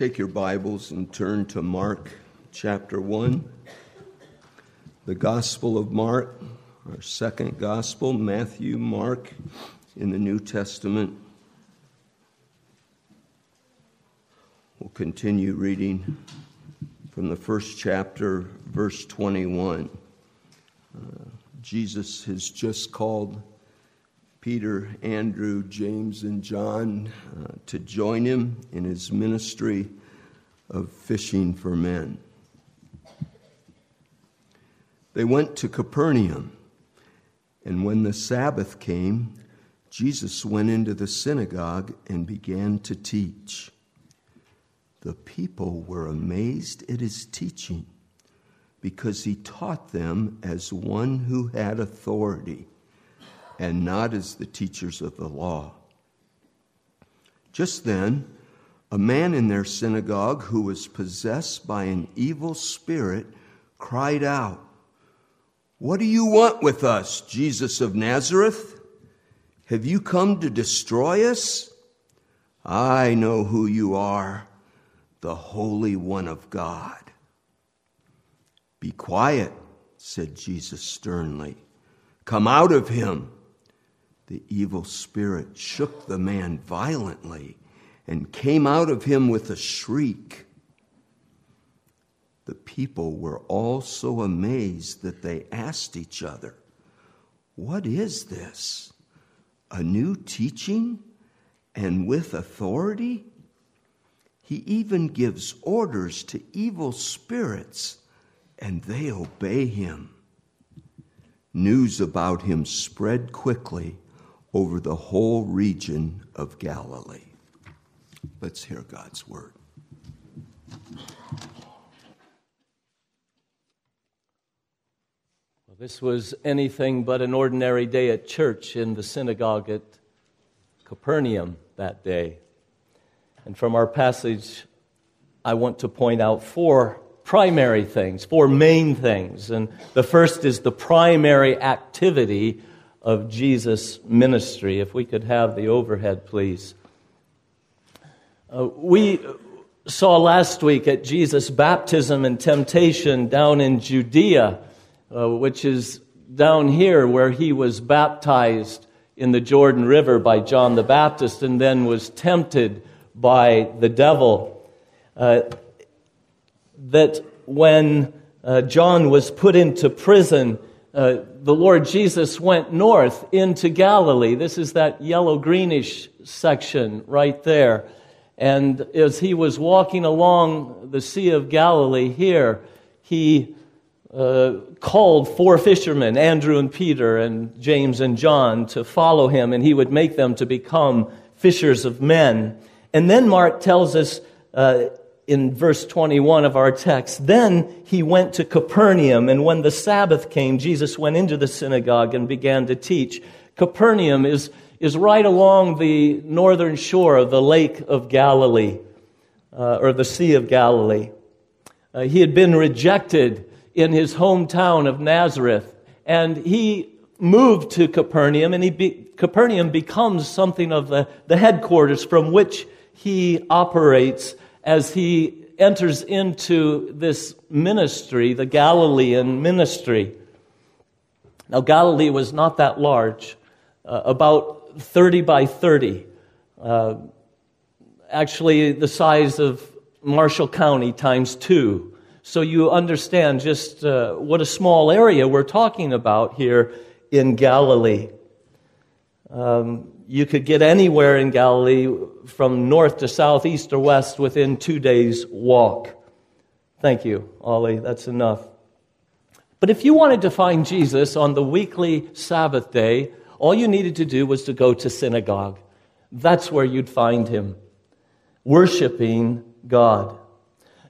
Take your Bibles and turn to Mark chapter 1. The Gospel of Mark, our second Gospel, Matthew, Mark in the New Testament. We'll continue reading from the first chapter, verse 21. Uh, Jesus has just called Peter, Andrew, James, and John uh, to join him in his ministry of fishing for men. They went to Capernaum, and when the Sabbath came, Jesus went into the synagogue and began to teach. The people were amazed at his teaching because he taught them as one who had authority and not as the teachers of the law. Just then, a man in their synagogue who was possessed by an evil spirit cried out, What do you want with us, Jesus of Nazareth? Have you come to destroy us? I know who you are, the Holy One of God. Be quiet, said Jesus sternly. Come out of him. The evil spirit shook the man violently and came out of him with a shriek. The people were all so amazed that they asked each other, What is this? A new teaching and with authority? He even gives orders to evil spirits, and they obey him. News about him spread quickly over the whole region of Galilee. Let's hear God's word. Well, this was anything but an ordinary day at church in the synagogue at Capernaum that day. And from our passage, I want to point out four primary things, four main things. And the first is the primary activity of Jesus' ministry. If we could have the overhead, please. Uh, we saw last week at Jesus' baptism and temptation down in Judea, uh, which is down here where he was baptized in the Jordan River by John the Baptist and then was tempted by the devil. Uh, that when uh, John was put into prison, uh, the Lord Jesus went north into Galilee. This is that yellow greenish section right there. And as he was walking along the Sea of Galilee here, he uh, called four fishermen, Andrew and Peter and James and John, to follow him, and he would make them to become fishers of men. And then Mark tells us uh, in verse 21 of our text. Then he went to Capernaum, and when the Sabbath came, Jesus went into the synagogue and began to teach. Capernaum is, is right along the northern shore of the Lake of Galilee, uh, or the Sea of Galilee. Uh, he had been rejected in his hometown of Nazareth, and he moved to Capernaum, and he be, Capernaum becomes something of the, the headquarters from which he operates as he enters into this ministry, the Galilean ministry. Now, Galilee was not that large, uh, about 30 by 30. Uh, actually, the size of Marshall County times two. So you understand just uh, what a small area we're talking about here in Galilee. Um, you could get anywhere in Galilee from north to south, east or west within two days' walk. Thank you, Ollie. That's enough. But if you wanted to find Jesus on the weekly Sabbath day, all you needed to do was to go to synagogue. That's where you'd find him, worshiping God.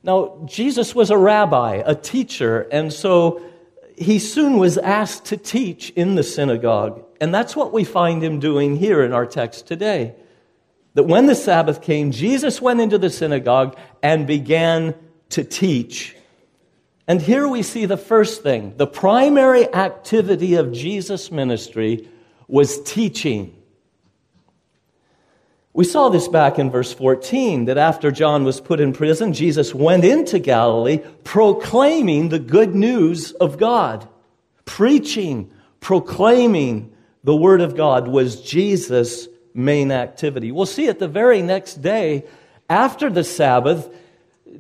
Now, Jesus was a rabbi, a teacher, and so he soon was asked to teach in the synagogue. And that's what we find him doing here in our text today. That when the Sabbath came, Jesus went into the synagogue and began to teach. And here we see the first thing the primary activity of Jesus' ministry was teaching. We saw this back in verse 14 that after John was put in prison, Jesus went into Galilee proclaiming the good news of God. Preaching, proclaiming the word of God was Jesus' main activity. We'll see it the very next day after the Sabbath.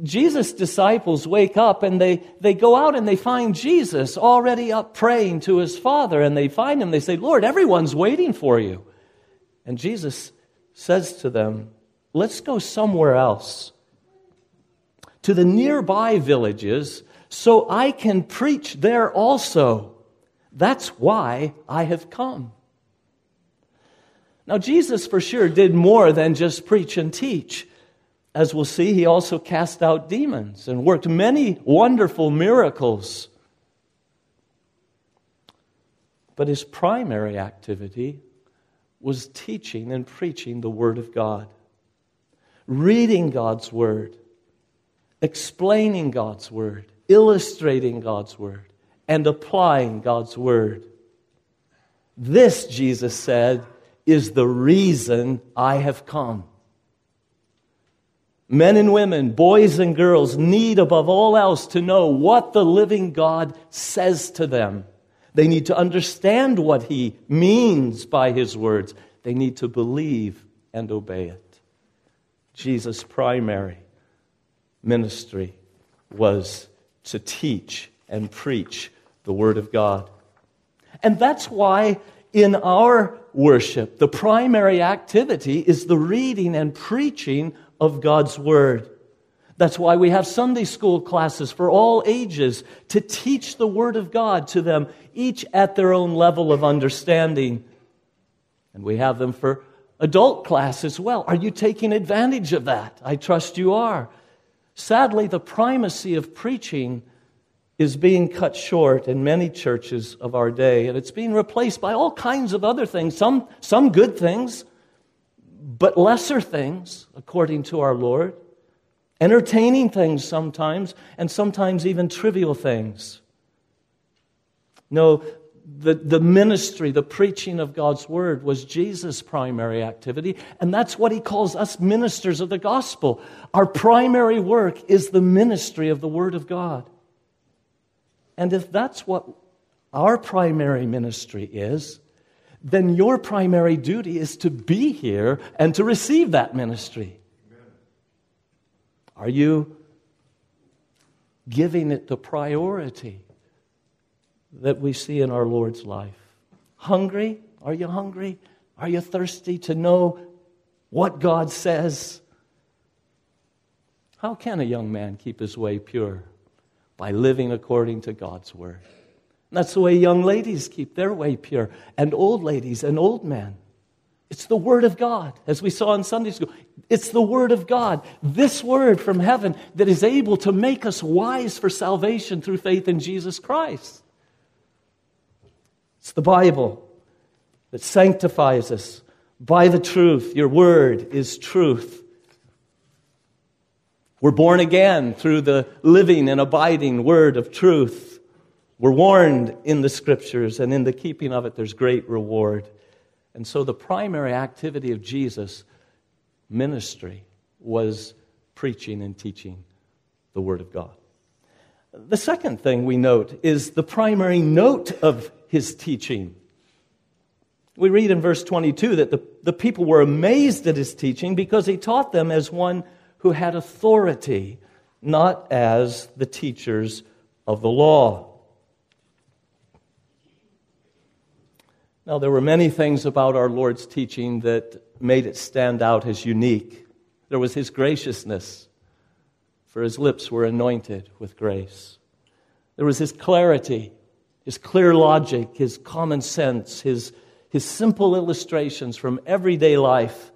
Jesus' disciples wake up and they, they go out and they find Jesus already up praying to his Father. And they find him. They say, Lord, everyone's waiting for you. And Jesus says to them, Let's go somewhere else, to the nearby villages, so I can preach there also. That's why I have come. Now, Jesus for sure did more than just preach and teach. As we'll see, he also cast out demons and worked many wonderful miracles. But his primary activity was teaching and preaching the Word of God, reading God's Word, explaining God's Word, illustrating God's Word, and applying God's Word. This, Jesus said, is the reason I have come. Men and women, boys and girls need above all else to know what the living God says to them. They need to understand what he means by his words. They need to believe and obey it. Jesus' primary ministry was to teach and preach the Word of God. And that's why in our worship, the primary activity is the reading and preaching of God's Word. That's why we have Sunday school classes for all ages to teach the Word of God to them, each at their own level of understanding. And we have them for adult class as well. Are you taking advantage of that? I trust you are. Sadly, the primacy of preaching is being cut short in many churches of our day, and it's being replaced by all kinds of other things, some, some good things, but lesser things, according to our Lord entertaining things sometimes, and sometimes even trivial things. No, the, the ministry, the preaching of God's word was Jesus' primary activity, and that's what he calls us ministers of the gospel. Our primary work is the ministry of the word of God. And if that's what our primary ministry is, then your primary duty is to be here and to receive that ministry. Are you giving it the priority that we see in our Lord's life? Hungry? Are you hungry? Are you thirsty to know what God says? How can a young man keep his way pure? By living according to God's word. And that's the way young ladies keep their way pure, and old ladies and old men. It's the Word of God, as we saw in Sunday school. It's the Word of God, this Word from heaven that is able to make us wise for salvation through faith in Jesus Christ. It's the Bible that sanctifies us by the truth. Your Word is truth. We're born again through the living and abiding Word of truth. We're warned in the Scriptures, and in the keeping of it, there's great reward. And so the primary activity of Jesus' ministry was preaching and teaching the Word of God. The second thing we note is the primary note of his teaching. We read in verse 22 that the, the people were amazed at his teaching because he taught them as one who had authority, not as the teachers of the law. Now, there were many things about our Lord's teaching that made it stand out as unique. There was his graciousness, for his lips were anointed with grace. There was his clarity, his clear logic, his common sense, his, his simple illustrations from everyday life,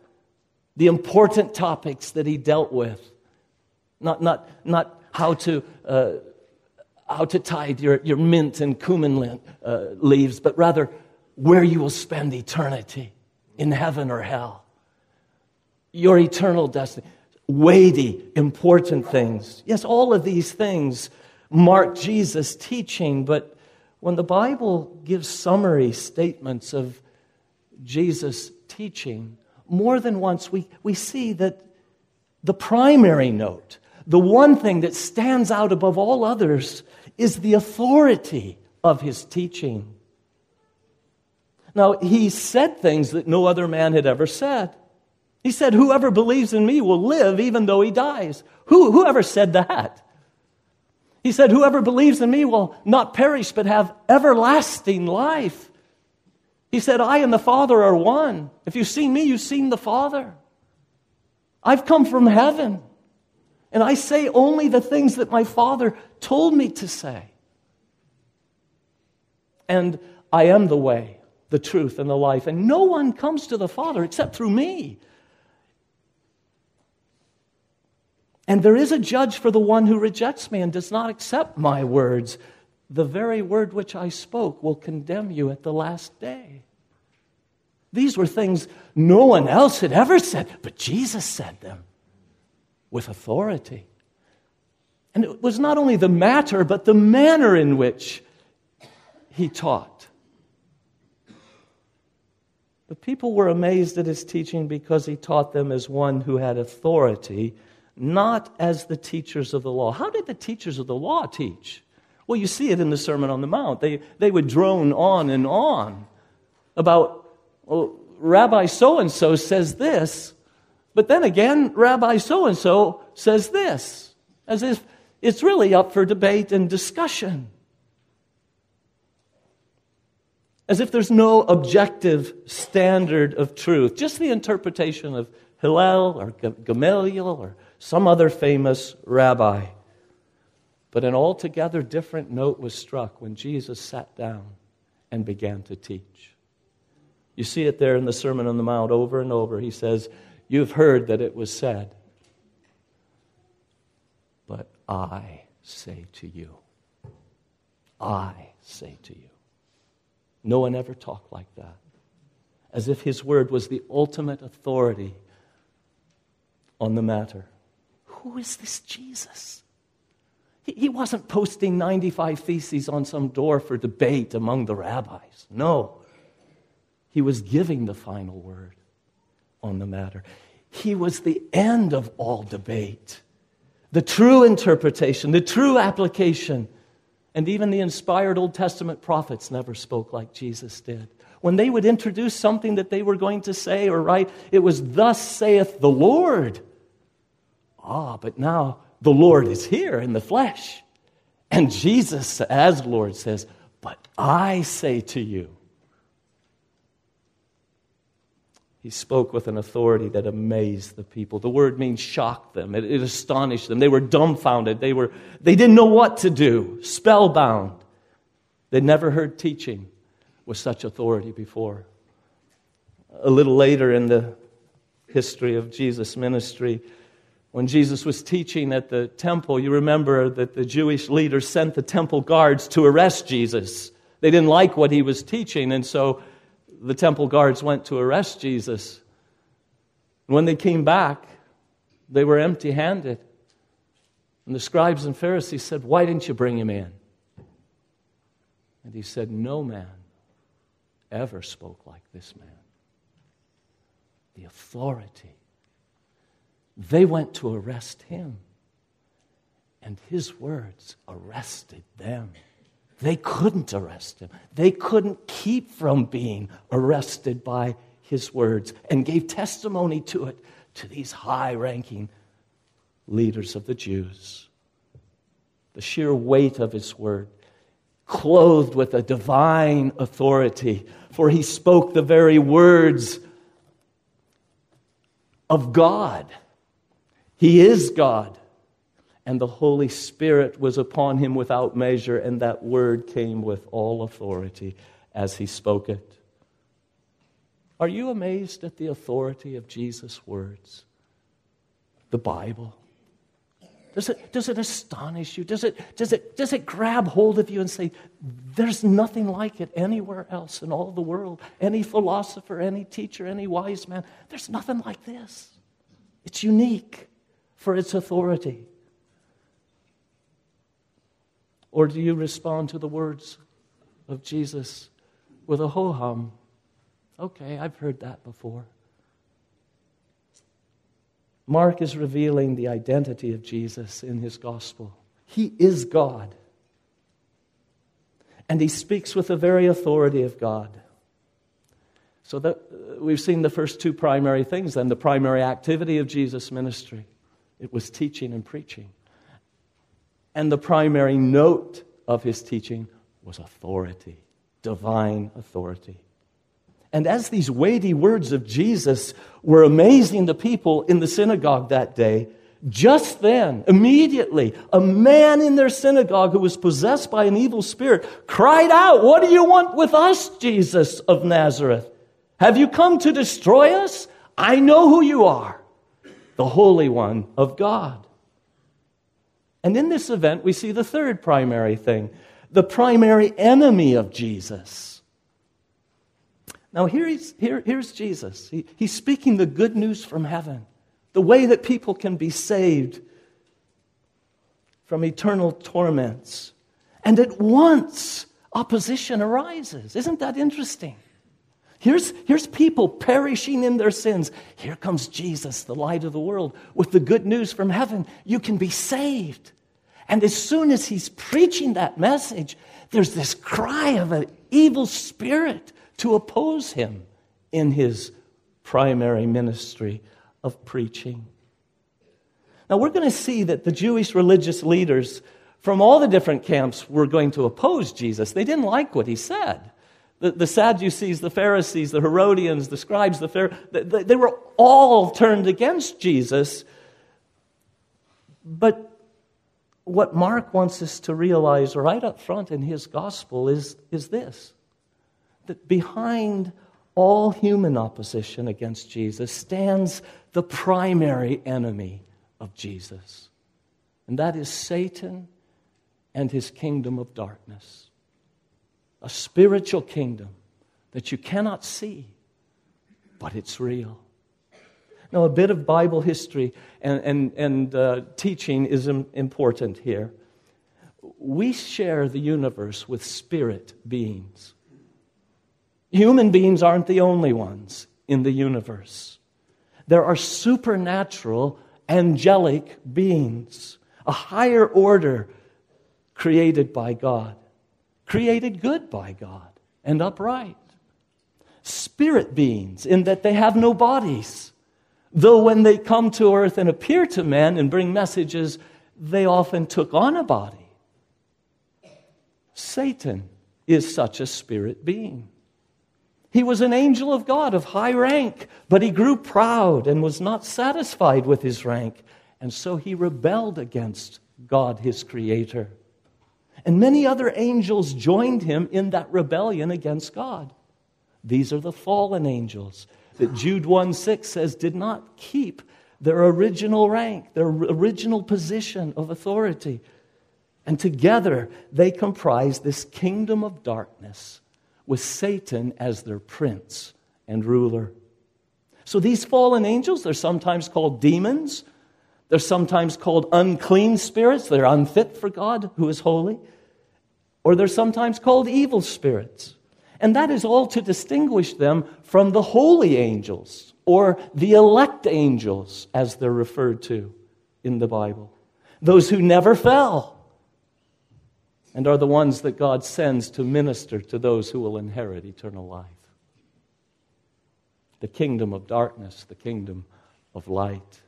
the important topics that he dealt with. Not, not, not how to. Uh, how to tithe your, your mint and cumin uh, leaves, but rather where you will spend eternity in heaven or hell. Your eternal destiny. Weighty, important things. Yes, all of these things mark Jesus' teaching, but when the Bible gives summary statements of Jesus' teaching, more than once, we, we see that the primary note, the one thing that stands out above all others, is the authority of his teaching. Now, he said things that no other man had ever said. He said, Whoever believes in me will live even though he dies. Who, whoever said that? He said, Whoever believes in me will not perish but have everlasting life. He said, I and the Father are one. If you've seen me, you've seen the Father. I've come from heaven, and I say only the things that my Father told me to say. And I am the way, the truth, and the life, and no one comes to the Father except through me. And there is a judge for the one who rejects me and does not accept my words. The very word which I spoke will condemn you at the last day. These were things no one else had ever said, but Jesus said them with authority. And it was not only the matter, but the manner in which he taught. The people were amazed at his teaching because he taught them as one who had authority, not as the teachers of the law. How did the teachers of the law teach? Well, you see it in the Sermon on the Mount. They, they would drone on and on about well, Rabbi so and so says this, but then again, Rabbi so and so says this, as if it's really up for debate and discussion. As if there's no objective standard of truth, just the interpretation of Hillel or Gamaliel or some other famous rabbi. But an altogether different note was struck when Jesus sat down and began to teach. You see it there in the Sermon on the Mount over and over. He says, You've heard that it was said, but I say to you. I say to you. No one ever talked like that. As if his word was the ultimate authority on the matter. Who is this Jesus? He, wasn't posting 95 theses on some door for debate among the rabbis. No. He was giving the final word on the matter. He was the end of all debate, the true interpretation, the true application. And even the inspired Old Testament prophets never spoke like Jesus did. When they would introduce something that they were going to say or write, it was, Thus saith the Lord. Ah, but now the Lord is here in the flesh. And Jesus, as Lord, says, But I say to you, He spoke with an authority that amazed the people. The word means shocked them, it, it, astonished them. They were dumbfounded, they, were, they didn't know what to do, spellbound. They'd never heard teaching with such authority before. A little later in the history of Jesus' ministry, when Jesus was teaching at the temple, you remember that the Jewish leaders sent the temple guards to arrest Jesus. They didn't like what he was teaching, and so the temple guards went to arrest Jesus. When they came back, they were empty handed. And the scribes and Pharisees said, Why didn't you bring him in? And he said, No man ever spoke like this man. The authority. They went to arrest him, and his words arrested them. They couldn't arrest him. They couldn't keep from being arrested by his words and gave testimony to it to these high ranking leaders of the Jews. The sheer weight of his word, clothed with a divine authority, for he spoke the very words of God. He is God and the Holy Spirit was upon him without measure, and that word came with all authority as he spoke it. Are you amazed at the authority of Jesus' words? The Bible. Does it, does it astonish you? Does it, does, it, does it grab hold of you and say, there's nothing like it anywhere else in all the world? Any philosopher, any teacher, any wise man, there's nothing like this. It's unique for its authority. Or do you respond to the words of Jesus with a ho hum? Okay, I've heard that before. Mark is revealing the identity of Jesus in his gospel. He is God. And he speaks with the very authority of God. So that uh, we've seen the first two primary things then the primary activity of Jesus' ministry. It was teaching and preaching. And the primary note of his teaching was authority, divine authority. And as these weighty words of Jesus were amazing the people in the synagogue that day, just then, immediately, a man in their synagogue who was possessed by an evil spirit cried out, What do you want with us, Jesus of Nazareth? Have you come to destroy us? I know who you are, the Holy One of God. And in this event, we see the third primary thing the primary enemy of Jesus now, here here, here's Jesus. He, he's speaking the good news from heaven, the way that people can be saved from eternal torments. And at once, opposition arises. Isn't that interesting? Here's, here's people perishing in their sins. Here comes Jesus, the light of the world, with the good news from heaven. You can be saved. And as soon as he's preaching that message, there's this cry of an evil spirit to oppose him in his primary ministry of preaching. Now, we're going to see that the Jewish religious leaders from all the different camps were going to oppose Jesus. They didn't like what he said. The, the Sadducees, the Pharisees, the Herodians, the scribes, the Pharisees, they, they were all turned against Jesus. But what Mark wants us to realize right up front in his gospel is, is this that behind all human opposition against Jesus stands the primary enemy of Jesus, and that is Satan and his kingdom of darkness. A spiritual kingdom that you cannot see, but it's real. Now, a bit of Bible history and, and, and uh, teaching is important here. We share the universe with spirit beings. Human beings aren't the only ones in the universe. There are supernatural, angelic beings, a higher order created by God, created good by God and upright. Spirit beings, in that they have no bodies. Though when they come to earth and appear to men and bring messages, they often took on a body. Satan is such a spirit being. He was an angel of God of high rank, but he grew proud and was not satisfied with his rank, and so he rebelled against God, his creator. And many other angels joined him in that rebellion against God. These are the fallen angels that Jude 1 6 says did not keep their original rank, their original position of authority. And together they comprise this kingdom of darkness with Satan as their prince and ruler. So these fallen angels, they're sometimes called demons. They're sometimes called unclean spirits. They're unfit for God, who is holy. Or they're sometimes called evil spirits. And that is all to distinguish them from the holy angels or the elect angels, as they're referred to in the Bible. Those who never fell and are the ones that God sends to minister to those who will inherit eternal life. The kingdom of darkness, the kingdom of light.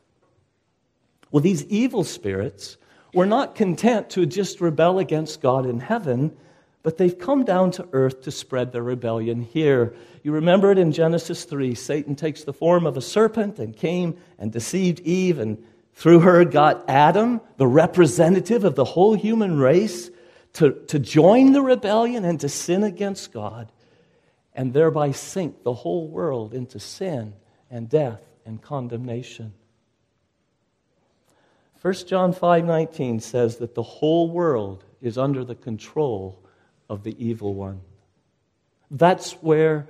Well, these evil spirits were not content to just rebel against God in heaven, but they've come down to earth to spread their rebellion here. You remember it in Genesis 3. Satan takes the form of a serpent and came and deceived Eve, and through her got Adam, the representative of the whole human race to, to join the rebellion and to sin against God, and thereby sink the whole world into sin and death and condemnation. 1 John 5:19 says that the whole world is under the control of the evil one. That's where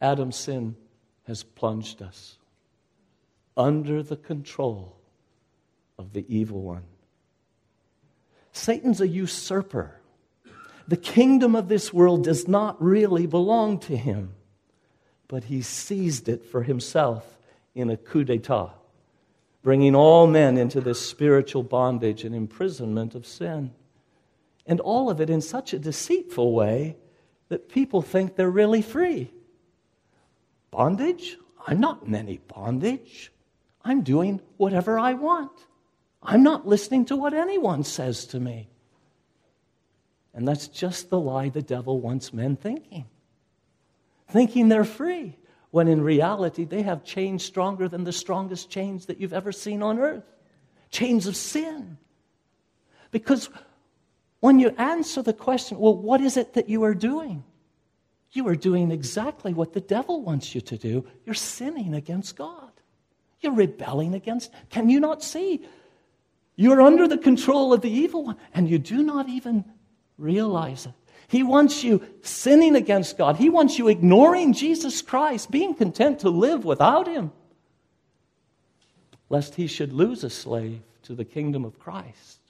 Adam's sin has plunged us under the control of the evil one. Satan's a usurper. The kingdom of this world does not really belong to him, but he seized it for himself in a coup d'etat, bringing all men into this spiritual bondage and imprisonment of sin. And all of it in such a deceitful way that people think they're really free. Bondage? I'm not in any bondage. I'm doing whatever I want. I'm not listening to what anyone says to me. And that's just the lie the devil wants men thinking. Thinking they're free, when in reality they have chains stronger than the strongest chains that you've ever seen on earth chains of sin. Because when you answer the question, well, what is it that you are doing? You are doing exactly what the devil wants you to do. You're sinning against God. You're rebelling against. Can you not see? You're under the control of the evil one, and you do not even realize it. He wants you sinning against God. He wants you ignoring Jesus Christ, being content to live without Him, lest He should lose a slave to the kingdom of Christ.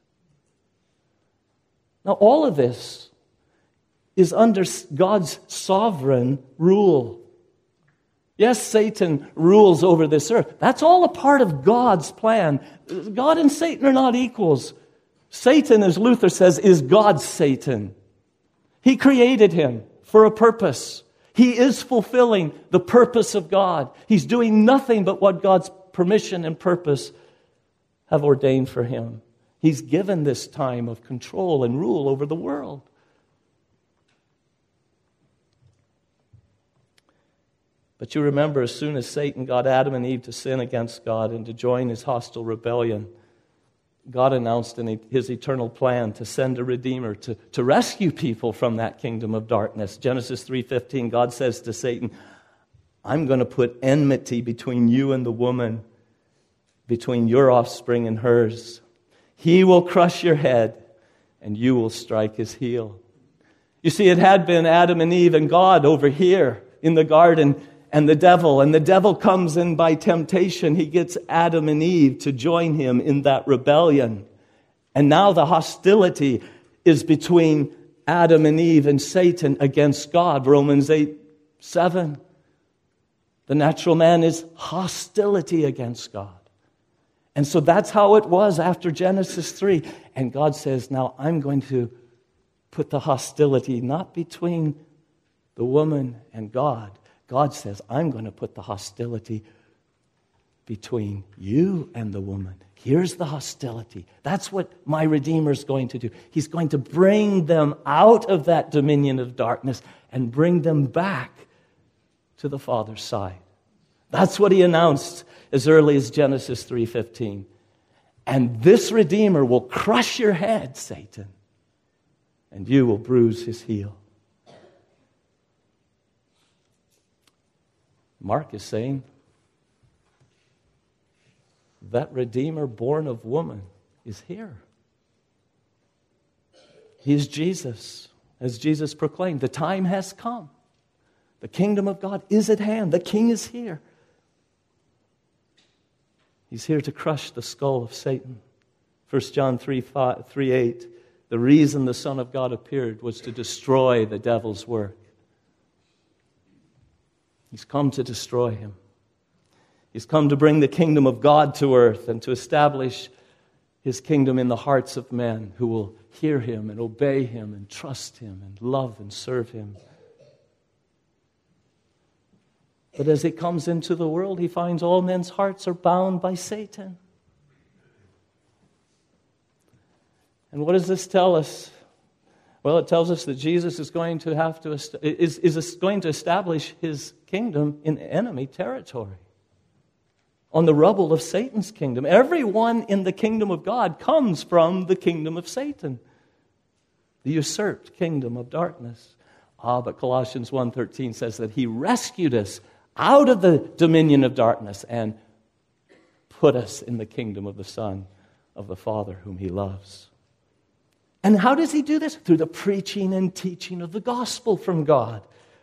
Now, all of this is under God's sovereign rule. Yes, Satan rules over this earth. That's all a part of God's plan. God and Satan are not equals. Satan, as Luther says, is God's Satan. He created him for a purpose. He is fulfilling the purpose of God. He's doing nothing but what God's permission and purpose have ordained for him. He's given this time of control and rule over the world. But you remember, as soon as Satan got Adam and Eve to sin against God and to join his hostile rebellion, God announced in his eternal plan to send a redeemer to, to rescue people from that kingdom of darkness. Genesis 3:15, God says to Satan, I'm going to put enmity between you and the woman, between your offspring and hers. He will crush your head, and you will strike his heel. You see, it had been Adam and Eve and God over here in the garden and the devil. And the devil comes in by temptation. He gets Adam and Eve to join him in that rebellion. And now the hostility is between Adam and Eve and Satan against God. Romans 8 7. The natural man is hostility against God. And so that's how it was after Genesis 3. And God says, Now I'm going to put the hostility not between the woman and God, God says, I'm going to put the hostility between you and the woman. Here's the hostility. That's what my Redeemer is going to do. He's going to bring them out of that dominion of darkness and bring them back to the Father's side. That's what he announced as early as Genesis 3:15. And this Redeemer will crush your head, Satan, and you will bruise his heel. Mark is saying that Redeemer born of woman is here. He is Jesus, as Jesus proclaimed. The time has come. The kingdom of God is at hand. The king is here. He's here to crush the skull of Satan. 1 John 3, 5, 3 8. The reason the Son of God appeared was to destroy the devil's work. He's come to destroy him. He's come to bring the kingdom of God to earth and to establish his kingdom in the hearts of men who will hear him and obey him and trust him and love and serve him. But as he comes into the world, he finds all men's hearts are bound by Satan. And what does this tell us? Well, it tells us that Jesus is going to have to is, is going to establish his kingdom in enemy territory. On the rubble of Satan's kingdom. Everyone in the kingdom of God comes from the kingdom of Satan, the usurped kingdom of darkness. Ah, but Colossians 1:13 says that he rescued us out of the dominion of darkness and put us in the kingdom of the Son of the Father whom he loves. And how does he do this? Through the preaching and teaching of the gospel from God,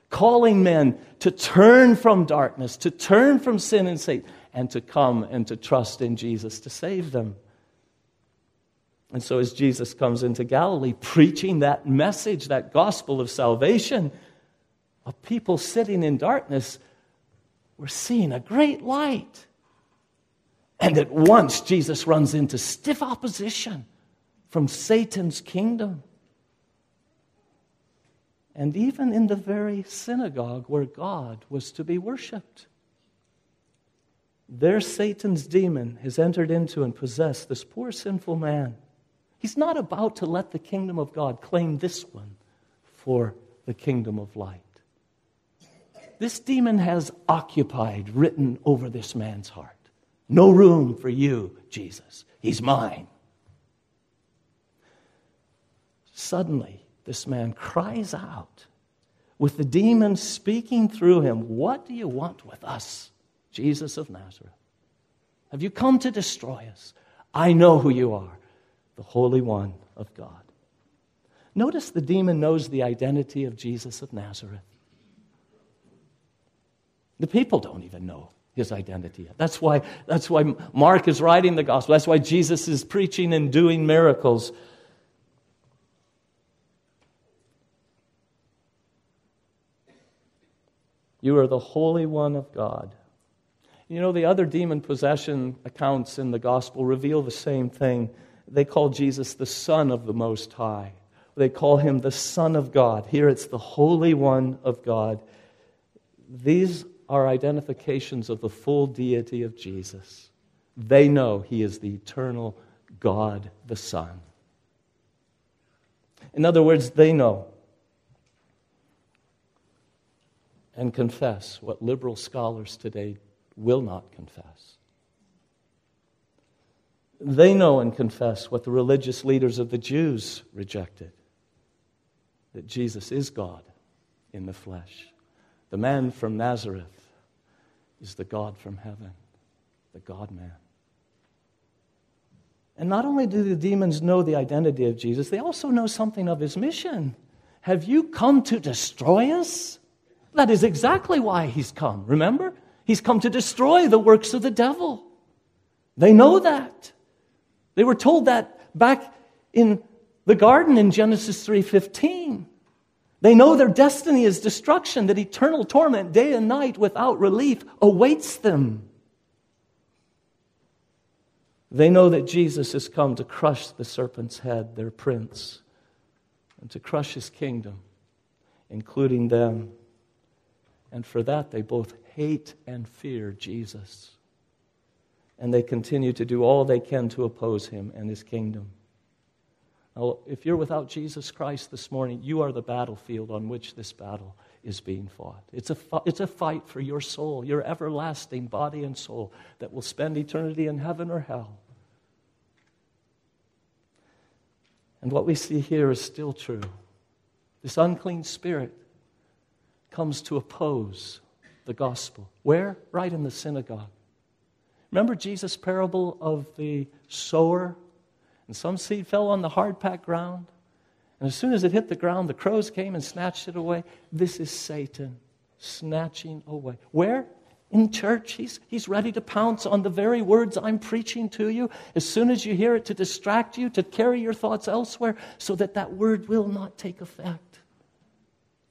calling men to turn from darkness, to turn from sin and Satan, and to come and to trust in Jesus to save them. And so, as Jesus comes into Galilee, preaching that message, that gospel of salvation, of people sitting in darkness, we're seeing a great light. And at once, Jesus runs into stiff opposition from Satan's kingdom. And even in the very synagogue where God was to be worshiped. There, Satan's demon has entered into and possessed this poor sinful man. He's not about to let the kingdom of God claim this one for the kingdom of light. This demon has occupied, written over this man's heart. No room for you, Jesus. He's mine. Suddenly, this man cries out with the demon speaking through him What do you want with us? Jesus of Nazareth. Have you come to destroy us? I know who you are, the Holy One of God. Notice the demon knows the identity of Jesus of Nazareth. The people don't even know his identity. That's why, that's why Mark is writing the gospel. That's why Jesus is preaching and doing miracles. You are the Holy One of God. You know, the other demon possession accounts in the gospel reveal the same thing. They call Jesus the Son of the Most High, they call him the Son of God. Here it's the Holy One of God. These are identifications of the full deity of Jesus. They know he is the eternal God, the Son. In other words, they know and confess what liberal scholars today will not confess. They know and confess what the religious leaders of the Jews rejected that Jesus is God in the flesh. The man from Nazareth is the God from heaven, the God man. And not only do the demons know the identity of Jesus, they also know something of his mission. Have you come to destroy us? That is exactly why he's come. Remember? He's come to destroy the works of the devil. They know that. They were told that back in the garden in Genesis 3:15. They know their destiny is destruction, that eternal torment day and night without relief awaits them. They know that Jesus has come to crush the serpent's head, their prince, and to crush his kingdom, including them. And for that, they both hate and fear Jesus. And they continue to do all they can to oppose him and his kingdom. Now, if you're without Jesus Christ this morning, you are the battlefield on which this battle is being fought. It's a, it's a fight for your soul, your everlasting body and soul that will spend eternity in heaven or hell. And what we see here is still true. This unclean spirit comes to oppose the gospel. Where? Right in the synagogue. Remember Jesus' parable of the sower? And some seed fell on the hard packed ground. And as soon as it hit the ground, the crows came and snatched it away. This is Satan snatching away. Where? In church. He's, he's ready to pounce on the very words I'm preaching to you as soon as you hear it to distract you, to carry your thoughts elsewhere, so that that word will not take effect.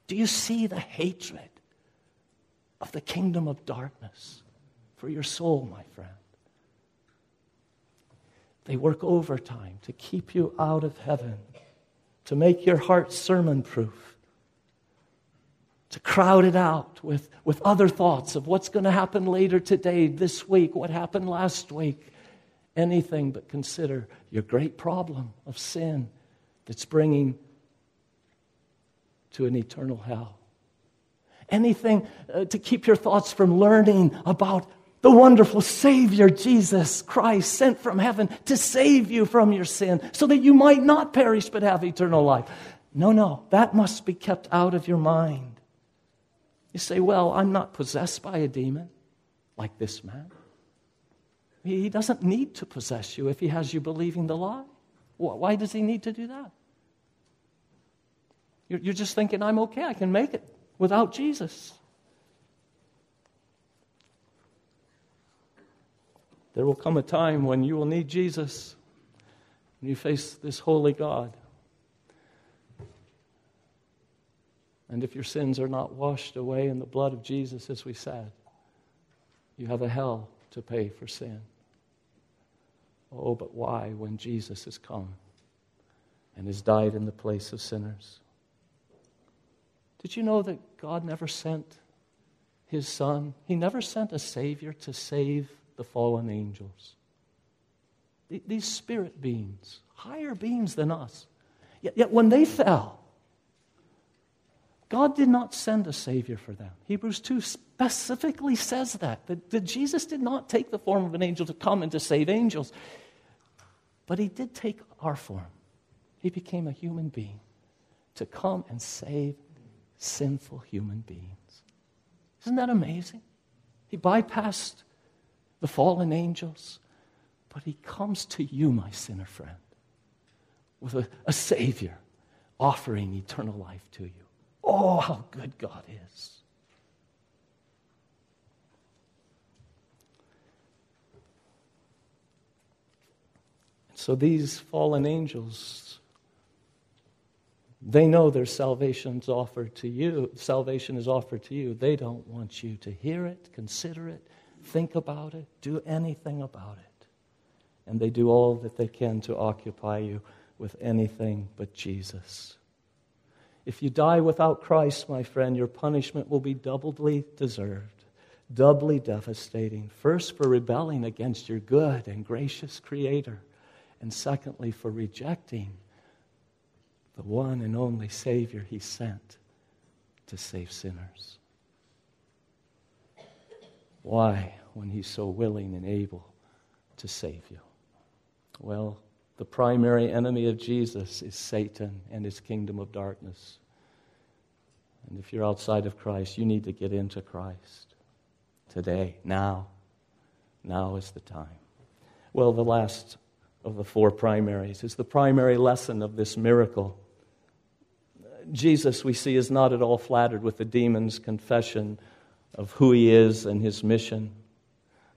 Do you see the hatred of the kingdom of darkness for your soul, my friend. They work overtime to keep you out of heaven, to make your heart sermon proof, to crowd it out with, with other thoughts of what's going to happen later today, this week, what happened last week. Anything but consider your great problem of sin that's bringing to an eternal hell anything uh, to keep your thoughts from learning about the wonderful Savior, Jesus Christ, sent from heaven to save you from your sin so that you might not perish but have eternal life. No, no, that must be kept out of your mind. You say, Well, I'm not possessed by a demon like this man. He doesn't need to possess you if he has you believing the lie. Why does he need to do that? You're just thinking, I'm okay, I can make it without Jesus. There will come a time when you will need Jesus and you face this holy God. And if your sins are not washed away in the blood of Jesus, as we said, you have a hell to pay for sin. Oh, but why when Jesus has come and has died in the place of sinners? Did you know that God never sent his son? He never sent a Savior to save the fallen angels. These spirit beings, higher beings than us. Yet, yet when they fell, God did not send a Savior for them. Hebrews 2 specifically says that, that, that Jesus did not take the form of an angel to come and to save angels, but He did take our form. He became a human being to come and save sinful human beings. Isn't that amazing? He bypassed the fallen angels, but he comes to you, my sinner friend, with a, a Savior offering eternal life to you. Oh, how good God is. So these fallen angels, they know their salvation's offered to you. Salvation is offered to you. They don't want you to hear it, consider it, think about it, do anything about it. And they do all that they can to occupy you with anything but Jesus. If you die without Christ, my friend, your punishment will be doubly deserved, doubly devastating. First, for rebelling against your good and gracious Creator, and secondly, for rejecting the one and only Savior He sent to save sinners. Why, when He's so willing and able to save you? Well, the primary enemy of Jesus is Satan and his kingdom of darkness. And if you're outside of Christ, you need to get into Christ today, now. Now is the time. Well, the last of the four primaries is the primary lesson of this miracle. Jesus, we see, is not at all flattered with the demon's confession of who he is and his mission.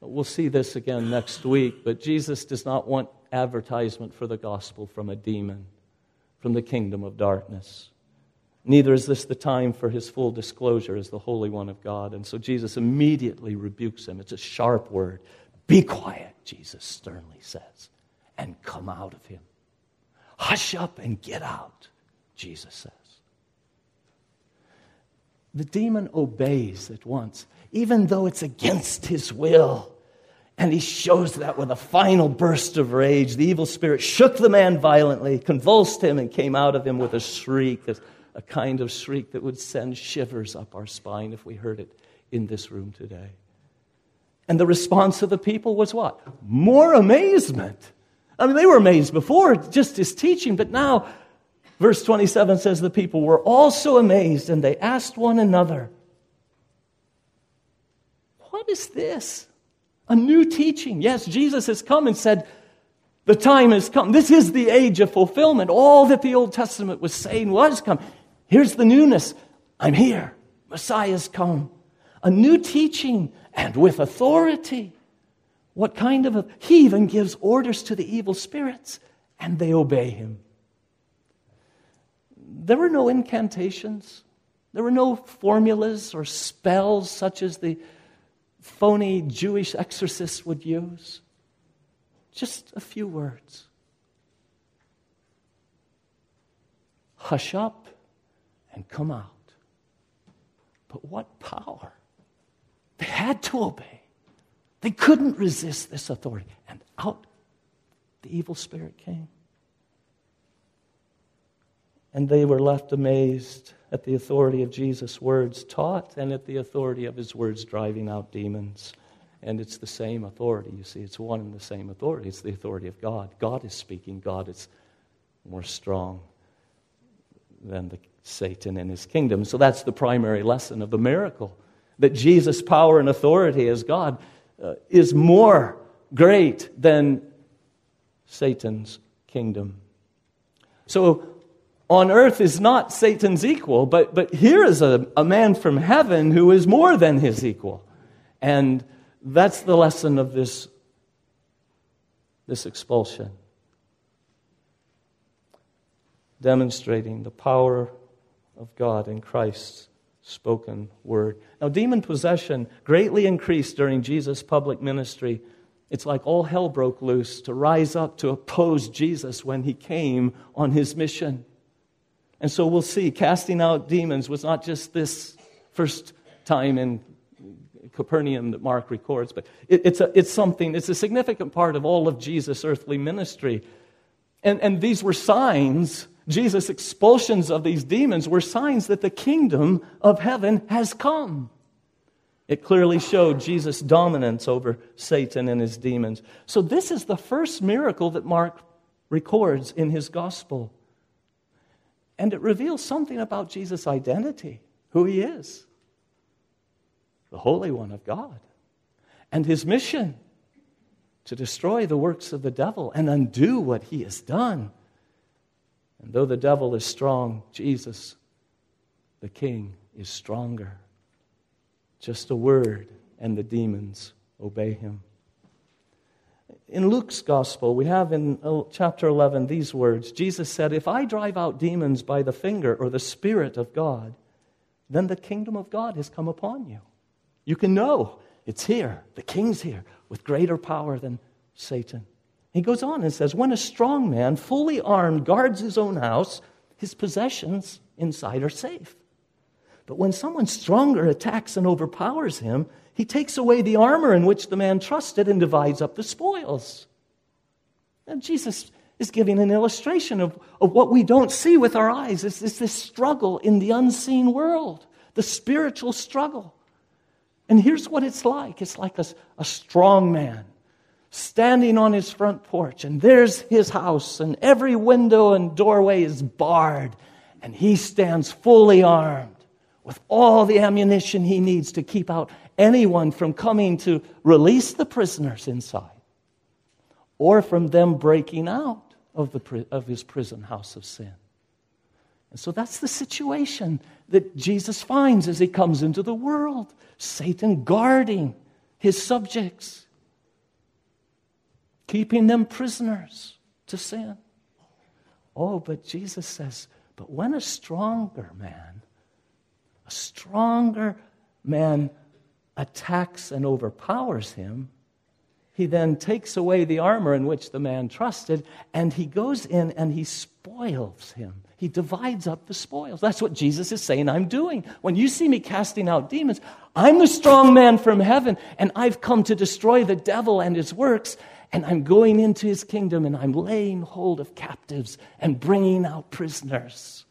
We'll see this again next week, but Jesus does not want advertisement for the gospel from a demon, from the kingdom of darkness. Neither is this the time for his full disclosure as the Holy One of God. And so Jesus immediately rebukes him. It's a sharp word. Be quiet, Jesus sternly says, and come out of him. Hush up and get out, Jesus says. The demon obeys at once, even though it's against his will. And he shows that with a final burst of rage. The evil spirit shook the man violently, convulsed him, and came out of him with a shriek, a kind of shriek that would send shivers up our spine if we heard it in this room today. And the response of the people was what? More amazement. I mean, they were amazed before, just his teaching, but now, verse 27 says the people were also amazed and they asked one another, What is this? a new teaching. Yes, Jesus has come and said, the time has come. This is the age of fulfillment. All that the Old Testament was saying was come. Here's the newness. I'm here. Messiah's come. A new teaching and with authority. What kind of a. He even gives orders to the evil spirits and they obey him. There were no incantations. There were no formulas or spells such as the phony Jewish exorcists would use. Just a few words. Hush up and come out. But what power! They had to obey. They couldn't resist this authority. And out the evil spirit came. And they were left amazed at the authority of Jesus' words taught and at the authority of his words driving out demons. And it's the same authority, you see. It's one and the same authority. It's the authority of God. God is speaking, God is more strong than the Satan and his kingdom. So that's the primary lesson of the miracle that Jesus' power and authority as God uh, is more great than Satan's kingdom. So on earth is not Satan's equal, but, but here is a, a man from heaven who is more than his equal. And that's the lesson of this, this expulsion. Demonstrating the power of God in Christ's spoken word. Now, demon possession greatly increased during Jesus' public ministry It's like all hell broke loose to rise up to oppose Jesus when he came on his mission. And so we'll see, casting out demons was not just this first time in Capernaum that Mark records, but it, it's, a, it's something, it's a significant part of all of Jesus' earthly ministry. And, and these were signs, Jesus' expulsions of these demons were signs that the kingdom of heaven has come. It clearly showed Jesus' dominance over Satan and his demons. So, this is the first miracle that Mark records in his gospel. And it reveals something about Jesus' identity, who he is the Holy One of God, and his mission to destroy the works of the devil and undo what he has done. And though the devil is strong, Jesus, the King, is stronger. Just a word, and the demons obey him. In Luke's gospel, we have in uh, chapter 11 these words Jesus said, If I drive out demons by the finger or the Spirit of God, then the kingdom of God has come upon you. You can know it's here. The king's here with greater power than Satan. He goes on and says, When a strong man, fully armed, guards his own house, his possessions inside are safe. But when someone stronger attacks and overpowers him, he takes away the armor in which the man trusted and divides up the spoils. And Jesus is giving an illustration of, of what we don't see with our eyes. It's, it's this struggle in the unseen world, the spiritual struggle. And here's what it's like it's like a, a strong man standing on his front porch, and there's his house, and every window and doorway is barred, and he stands fully armed with all the ammunition he needs to keep out anyone from coming to release the prisoners inside or from them breaking out of, the, of his prison house of sin. And so that's the situation that Jesus finds as he comes into the world. Satan guarding his subjects, keeping them prisoners to sin. Oh, but Jesus says, but when a stronger man, a stronger man attacks and overpowers him, he then takes away the armor in which the man trusted and he goes in and he spoils him. He divides up the spoils. That's what Jesus is saying I'm doing. When you see me casting out demons, I'm the strong man from heaven, and I've come to destroy the devil and his works, and I'm going into his kingdom, and I'm laying hold of captives and bringing out prisoners.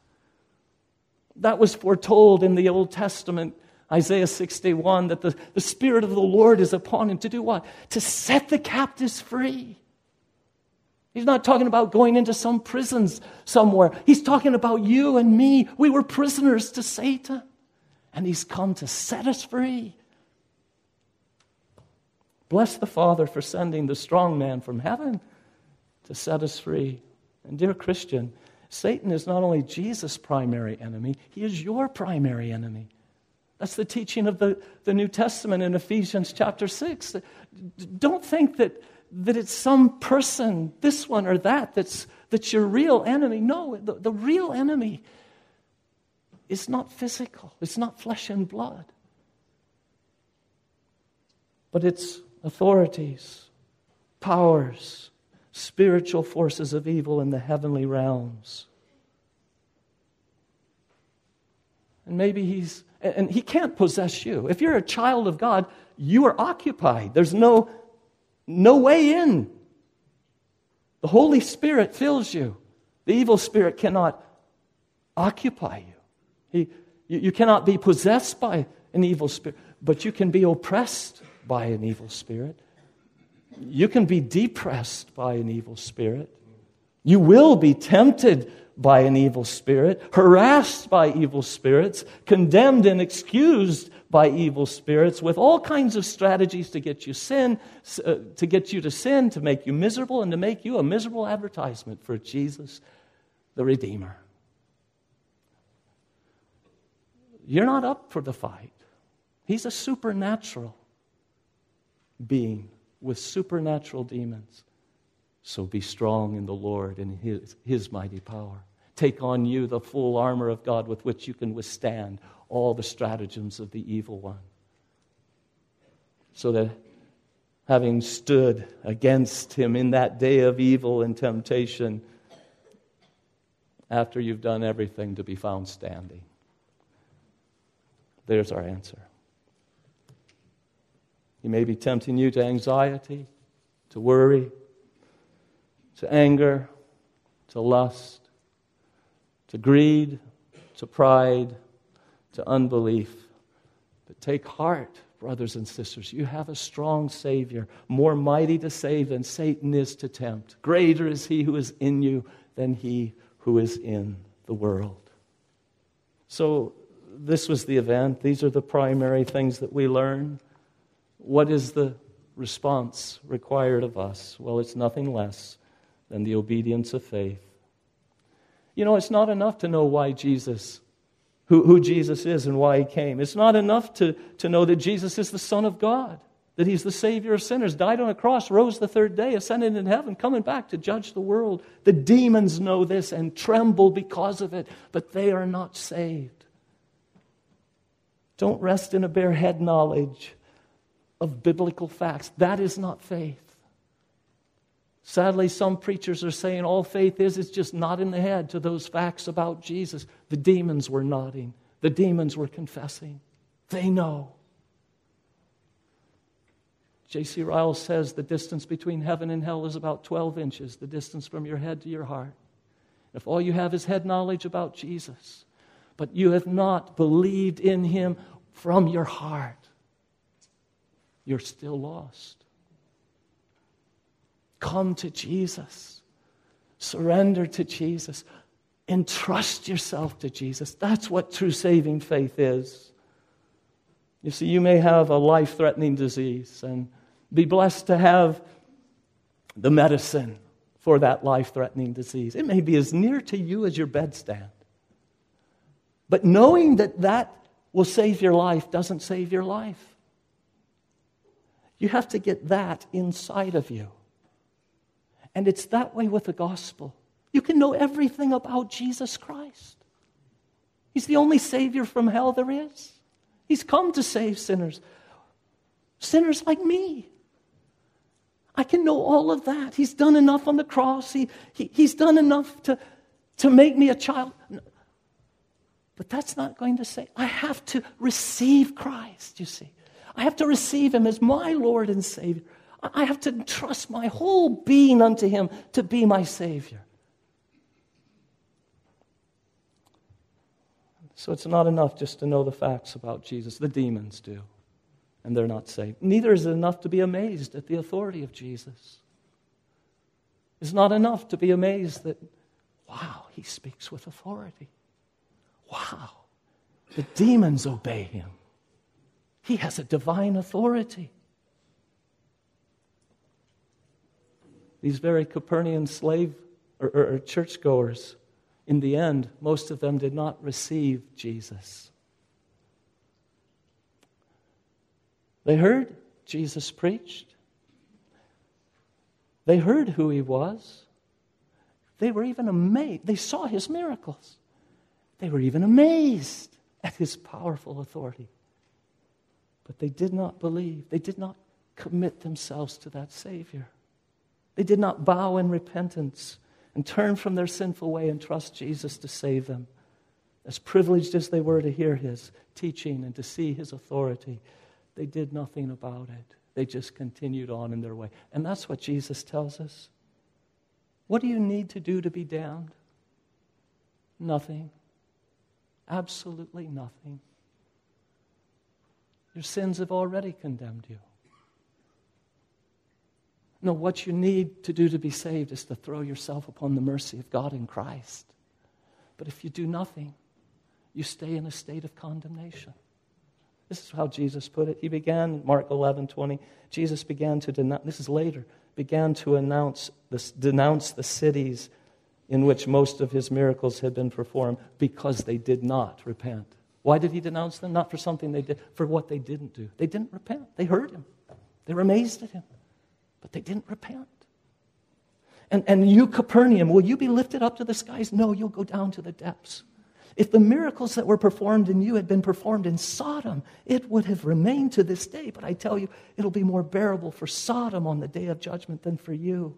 That was foretold in the Old Testament. Isaiah 61 that the, the Spirit of the Lord is upon him to do what? To set the captives free He's not talking about going into some prisons somewhere. He's talking about you and me. We were prisoners to Satan, and He's come to set us free. Bless the Father for sending the strong man from heaven to set us free. And, dear Christian, Satan is not only Jesus' primary enemy, he is your primary enemy. That's the teaching of the, the New Testament in Ephesians chapter 6. Don't think that that it's some person, this one or that, that's, that's your real enemy. No, the, the real enemy is not physical, it's not flesh and blood, but it's authorities, powers, spiritual forces of evil in the heavenly realms. And maybe he's, and he can't possess you. If you're a child of God, you are occupied. There's no no way in. The Holy Spirit fills you. The evil spirit cannot occupy you. He, you, you cannot be possessed by an evil spirit, but you can be oppressed by an evil spirit. You can be depressed by an evil spirit. You will be tempted by an evil spirit, harassed by evil spirits, condemned and excused by evil spirits with all kinds of strategies to get you sin, uh, to get you to sin, to make you miserable, and to make you a miserable advertisement for Jesus, the Redeemer. You're not up for the fight. He's a supernatural being with supernatural demons. So be strong in the Lord and his, his mighty power. Take on you the full armor of God with which you can withstand all the stratagems of the evil one. So that having stood against him in that day of evil and temptation after you've done everything to be found standing? There's our answer. He may be tempting you to anxiety, to worry, to anger, to lust, to greed, to pride, to unbelief. But take heart brothers and sisters, you have a strong Savior, more mighty to save than Satan is to tempt. Greater is He who is in you than He who is in the world. So, this was the event. These are the primary things that we learn. What is the response required of us? Well, it's nothing less than the obedience of faith. You know, it's not enough to know why Jesus who, who Jesus is and why he came. It's not enough to, to know that Jesus is the Son of God, that he's the Savior of sinners, died on a cross, rose the third day, ascended in heaven, coming back to judge the world. The demons know this and tremble because of it, but they are not saved. Don't rest in a bare head knowledge of biblical facts. That is not faith. Sadly, some preachers are saying all faith is is just nodding the head to those facts about Jesus. The demons were nodding, the demons were confessing. They know. J.C. Ryle says the distance between heaven and hell is about 12 inches, the distance from your head to your heart. If all you have is head knowledge about Jesus, but you have not believed in him from your heart, you're still lost. Come to Jesus. Surrender to Jesus. Entrust yourself to Jesus. That's what true saving faith is. You see, you may have a life threatening disease and be blessed to have the medicine for that life threatening disease. It may be as near to you as your bedstand. But knowing that that will save your life doesn't save your life. You have to get that inside of you. And it's that way with the gospel. You can know everything about Jesus Christ. He's the only Savior from hell there is. He's come to save sinners, sinners like me. I can know all of that. He's done enough on the cross, he, he, He's done enough to, to make me a child. But that's not going to say, I have to receive Christ, you see. I have to receive Him as my Lord and Savior. I have to trust my whole being unto Him to be my Savior. So it's not enough just to know the facts about Jesus. The demons do, and they're not saved. Neither is it enough to be amazed at the authority of Jesus. It's not enough to be amazed that, wow, he speaks with authority. Wow, the demons obey him. He has a divine authority. These very Copernican slave or, or, or churchgoers, in the end, most of them did not receive Jesus. They heard Jesus preached. They heard who he was. They were even amazed. They saw his miracles. They were even amazed at his powerful authority. But they did not believe. They did not commit themselves to that Savior. They did not bow in repentance and turn from their sinful way and trust Jesus to save them. As privileged as they were to hear his teaching and to see his authority, they did nothing about it. They just continued on in their way. And that's what Jesus tells us. What do you need to do to be damned? Nothing. Absolutely nothing. Your sins have already condemned you. No, what you need to do to be saved is to throw yourself upon the mercy of God in Christ. But if you do nothing, you stay in a state of condemnation. This is how Jesus put it. He began, Mark 11, 20, Jesus began to denounce, this is later, began to announce denounce the cities in which most of his miracles had been performed because they did not repent. Why did he denounce them? Not for something they did, for what they didn't do. They didn't repent. They heard him, they were amazed at him but they didn't repent. And, and you, Capernaum, will you be lifted up to the skies? No, you'll go down to the depths. If the miracles that were performed in you had been performed in Sodom, it would have remained to this day. But I tell you, it'll be more bearable for Sodom on the day of judgment than for you.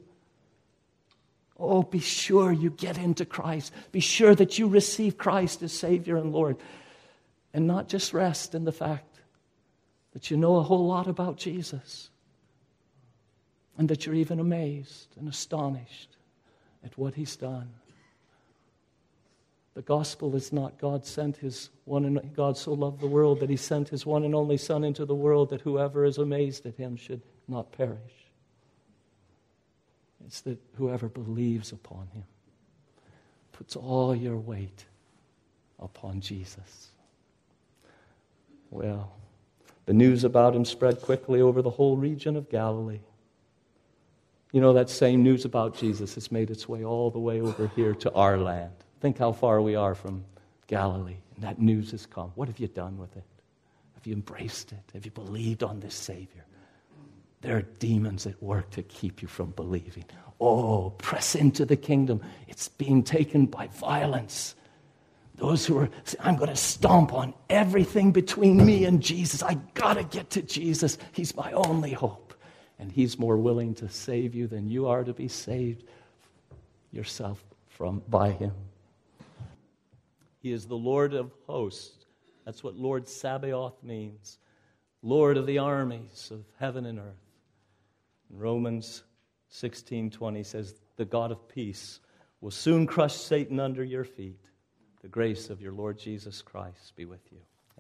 Oh, be sure you get into Christ. Be sure that you receive Christ as Savior and Lord. And not just rest in the fact that you know a whole lot about Jesus and that you're even amazed and astonished at what He's done. The gospel is not God sent his one and God so loved the world that he sent his one and only son into the world that whoever is amazed at him should not perish. It's that whoever believes upon him puts all your weight upon Jesus. Well, the news about him spread quickly over the whole region of Galilee. You know, that same news about Jesus has made its way all the way over here to our land. Think how far we are from Galilee, and that news has come. What have you done with it? Have you embraced it? Have you believed on this Savior? There are demons at work to keep you from believing. Oh, press into the kingdom. It's being taken by violence. Those who are, I'm going to stomp on everything between me and Jesus. I got to get to Jesus. He's my only hope. And He's more willing to save you than you are to be saved yourself from by Him. He is the Lord of hosts. That's what Lord Sabaoth means. Lord of the armies of heaven and earth. And Romans 16:20 says, "The God of peace will soon crush Satan under your feet. The grace of your Lord Jesus Christ be with you."